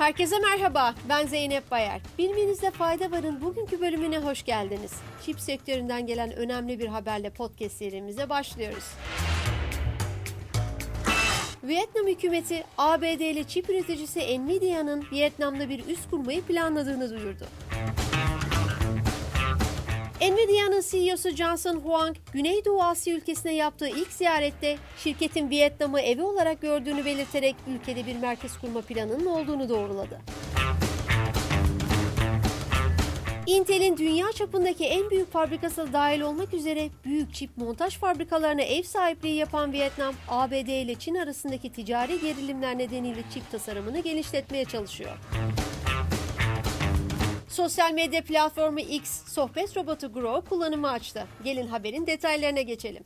Herkese merhaba, ben Zeynep Bayar. Bilmenizde fayda varın bugünkü bölümüne hoş geldiniz. Çip sektöründen gelen önemli bir haberle podcast serimize başlıyoruz. Vietnam hükümeti ABD'li çip üreticisi Nvidia'nın Vietnam'da bir üs kurmayı planladığını duyurdu. Nvidia'nın CEO'su Johnson Huang, Güneydoğu Asya ülkesine yaptığı ilk ziyarette şirketin Vietnam'ı evi olarak gördüğünü belirterek ülkede bir merkez kurma planının olduğunu doğruladı. Intel'in dünya çapındaki en büyük fabrikası dahil olmak üzere büyük çip montaj fabrikalarına ev sahipliği yapan Vietnam, ABD ile Çin arasındaki ticari gerilimler nedeniyle çip tasarımını genişletmeye çalışıyor. Sosyal medya platformu X, sohbet robotu Grow kullanımı açtı. Gelin haberin detaylarına geçelim.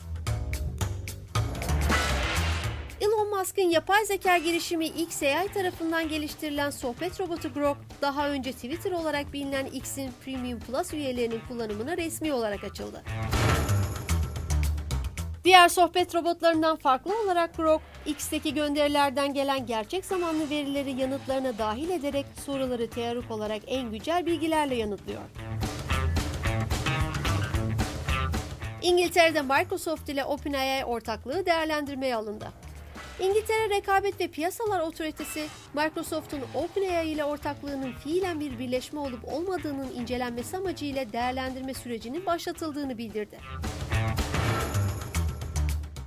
Elon Musk'ın yapay zeka girişimi XAI tarafından geliştirilen sohbet robotu Grok, daha önce Twitter olarak bilinen X'in Premium Plus üyelerinin kullanımına resmi olarak açıldı. Diğer sohbet robotlarından farklı olarak Grok, X'teki gönderilerden gelen gerçek zamanlı verileri yanıtlarına dahil ederek soruları teorik olarak en güncel bilgilerle yanıtlıyor. İngiltere'de Microsoft ile OpenAI ortaklığı değerlendirmeye alındı. İngiltere Rekabet ve Piyasalar Otoritesi, Microsoft'un OpenAI ile ortaklığının fiilen bir birleşme olup olmadığının incelenmesi amacıyla değerlendirme sürecinin başlatıldığını bildirdi.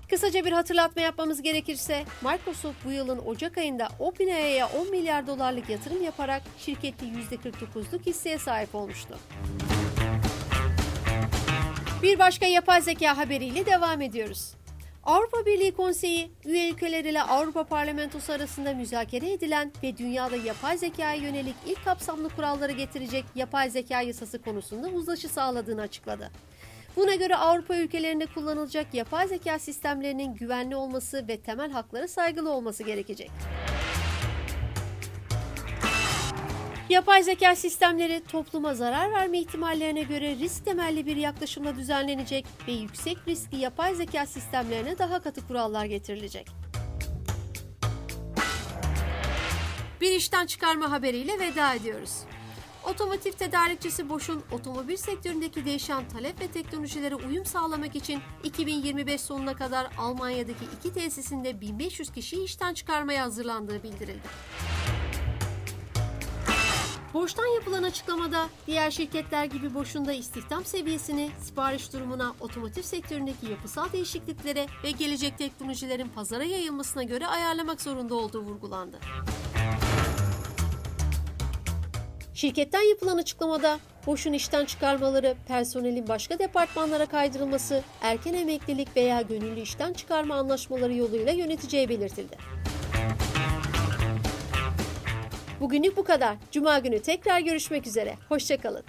Kısaca bir hatırlatma yapmamız gerekirse, Microsoft bu yılın Ocak ayında OpenAI'ye 10 milyar dolarlık yatırım yaparak şirkette %49'luk hisseye sahip olmuştu. Bir başka yapay zeka haberiyle devam ediyoruz. Avrupa Birliği Konseyi, üye ülkeler ile Avrupa Parlamentosu arasında müzakere edilen ve dünyada yapay zekaya yönelik ilk kapsamlı kuralları getirecek yapay zeka yasası konusunda uzlaşı sağladığını açıkladı. Buna göre Avrupa ülkelerinde kullanılacak yapay zeka sistemlerinin güvenli olması ve temel haklara saygılı olması gerekecek. Yapay zeka sistemleri topluma zarar verme ihtimallerine göre risk temelli bir yaklaşımla düzenlenecek ve yüksek riskli yapay zeka sistemlerine daha katı kurallar getirilecek. Bir işten çıkarma haberiyle veda ediyoruz. Otomotiv tedarikçisi Bosch'un otomobil sektöründeki değişen talep ve teknolojilere uyum sağlamak için 2025 sonuna kadar Almanya'daki iki tesisinde 1500 kişiyi işten çıkarmaya hazırlandığı bildirildi. Boş'tan yapılan açıklamada diğer şirketler gibi Boş'un da istihdam seviyesini sipariş durumuna, otomotiv sektöründeki yapısal değişikliklere ve gelecek teknolojilerin pazara yayılmasına göre ayarlamak zorunda olduğu vurgulandı. Şirketten yapılan açıklamada boşun işten çıkarmaları, personelin başka departmanlara kaydırılması, erken emeklilik veya gönüllü işten çıkarma anlaşmaları yoluyla yöneteceği belirtildi. Bugünlük bu kadar. Cuma günü tekrar görüşmek üzere. Hoşçakalın.